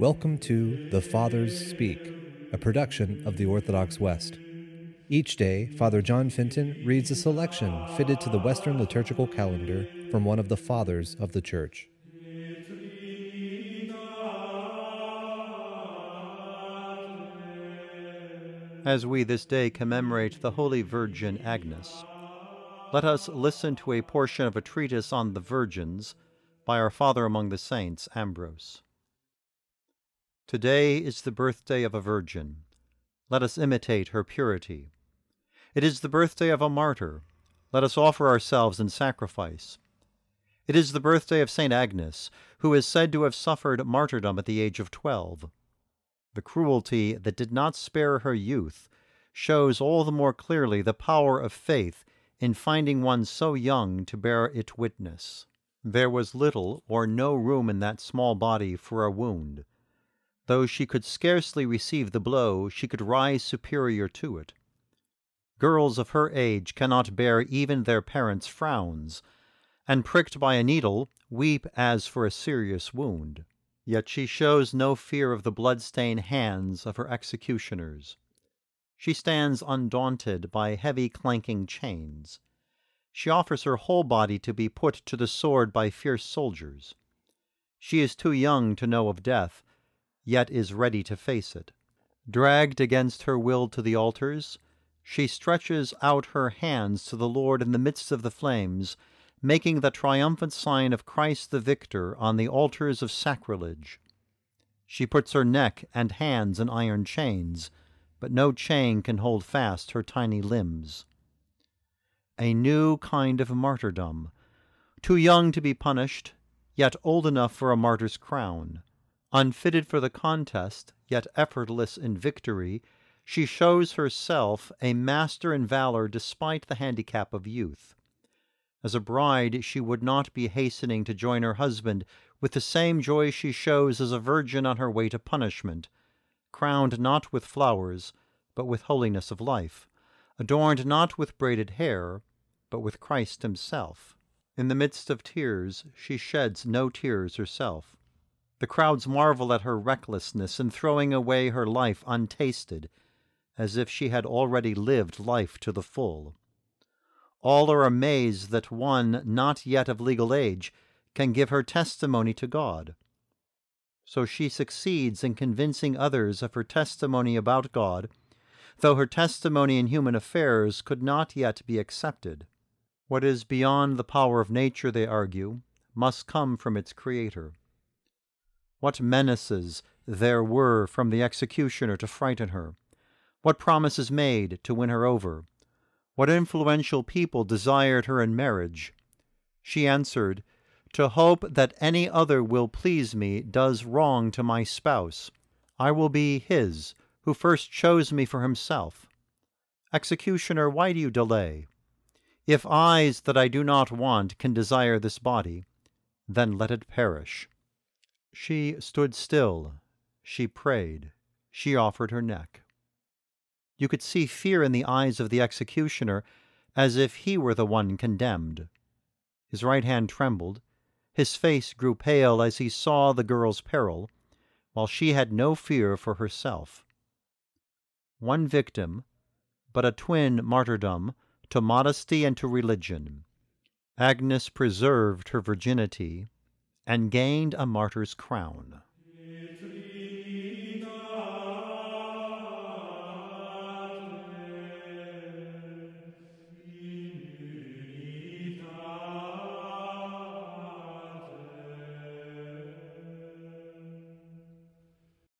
Welcome to The Fathers Speak, a production of the Orthodox West. Each day, Father John Fenton reads a selection fitted to the Western liturgical calendar from one of the Fathers of the Church. As we this day commemorate the Holy Virgin Agnes, let us listen to a portion of a treatise on the virgins by our Father among the Saints, Ambrose. Today is the birthday of a virgin. Let us imitate her purity. It is the birthday of a martyr. Let us offer ourselves in sacrifice. It is the birthday of St. Agnes, who is said to have suffered martyrdom at the age of twelve. The cruelty that did not spare her youth shows all the more clearly the power of faith in finding one so young to bear it witness. There was little or no room in that small body for a wound. Though she could scarcely receive the blow, she could rise superior to it. Girls of her age cannot bear even their parents' frowns, and pricked by a needle, weep as for a serious wound. Yet she shows no fear of the blood-stained hands of her executioners. She stands undaunted by heavy clanking chains. She offers her whole body to be put to the sword by fierce soldiers. She is too young to know of death, yet is ready to face it. Dragged against her will to the altars, she stretches out her hands to the Lord in the midst of the flames, making the triumphant sign of Christ the victor on the altars of sacrilege. She puts her neck and hands in iron chains, but no chain can hold fast her tiny limbs. A new kind of martyrdom, too young to be punished, yet old enough for a martyr's crown Unfitted for the contest, yet effortless in victory, she shows herself a master in valor despite the handicap of youth. As a bride, she would not be hastening to join her husband with the same joy she shows as a virgin on her way to punishment, crowned not with flowers, but with holiness of life, adorned not with braided hair, but with Christ himself. In the midst of tears, she sheds no tears herself. The crowds marvel at her recklessness in throwing away her life untasted, as if she had already lived life to the full. All are amazed that one not yet of legal age can give her testimony to God. So she succeeds in convincing others of her testimony about God, though her testimony in human affairs could not yet be accepted. What is beyond the power of nature, they argue, must come from its Creator. What menaces there were from the executioner to frighten her! What promises made to win her over! What influential people desired her in marriage! She answered, To hope that any other will please me does wrong to my spouse. I will be his, who first chose me for himself. Executioner, why do you delay? If eyes that I do not want can desire this body, then let it perish. She stood still, she prayed, she offered her neck. You could see fear in the eyes of the executioner, as if he were the one condemned. His right hand trembled, his face grew pale as he saw the girl's peril, while she had no fear for herself. One victim, but a twin martyrdom to modesty and to religion. Agnes preserved her virginity and gained a martyr's crown.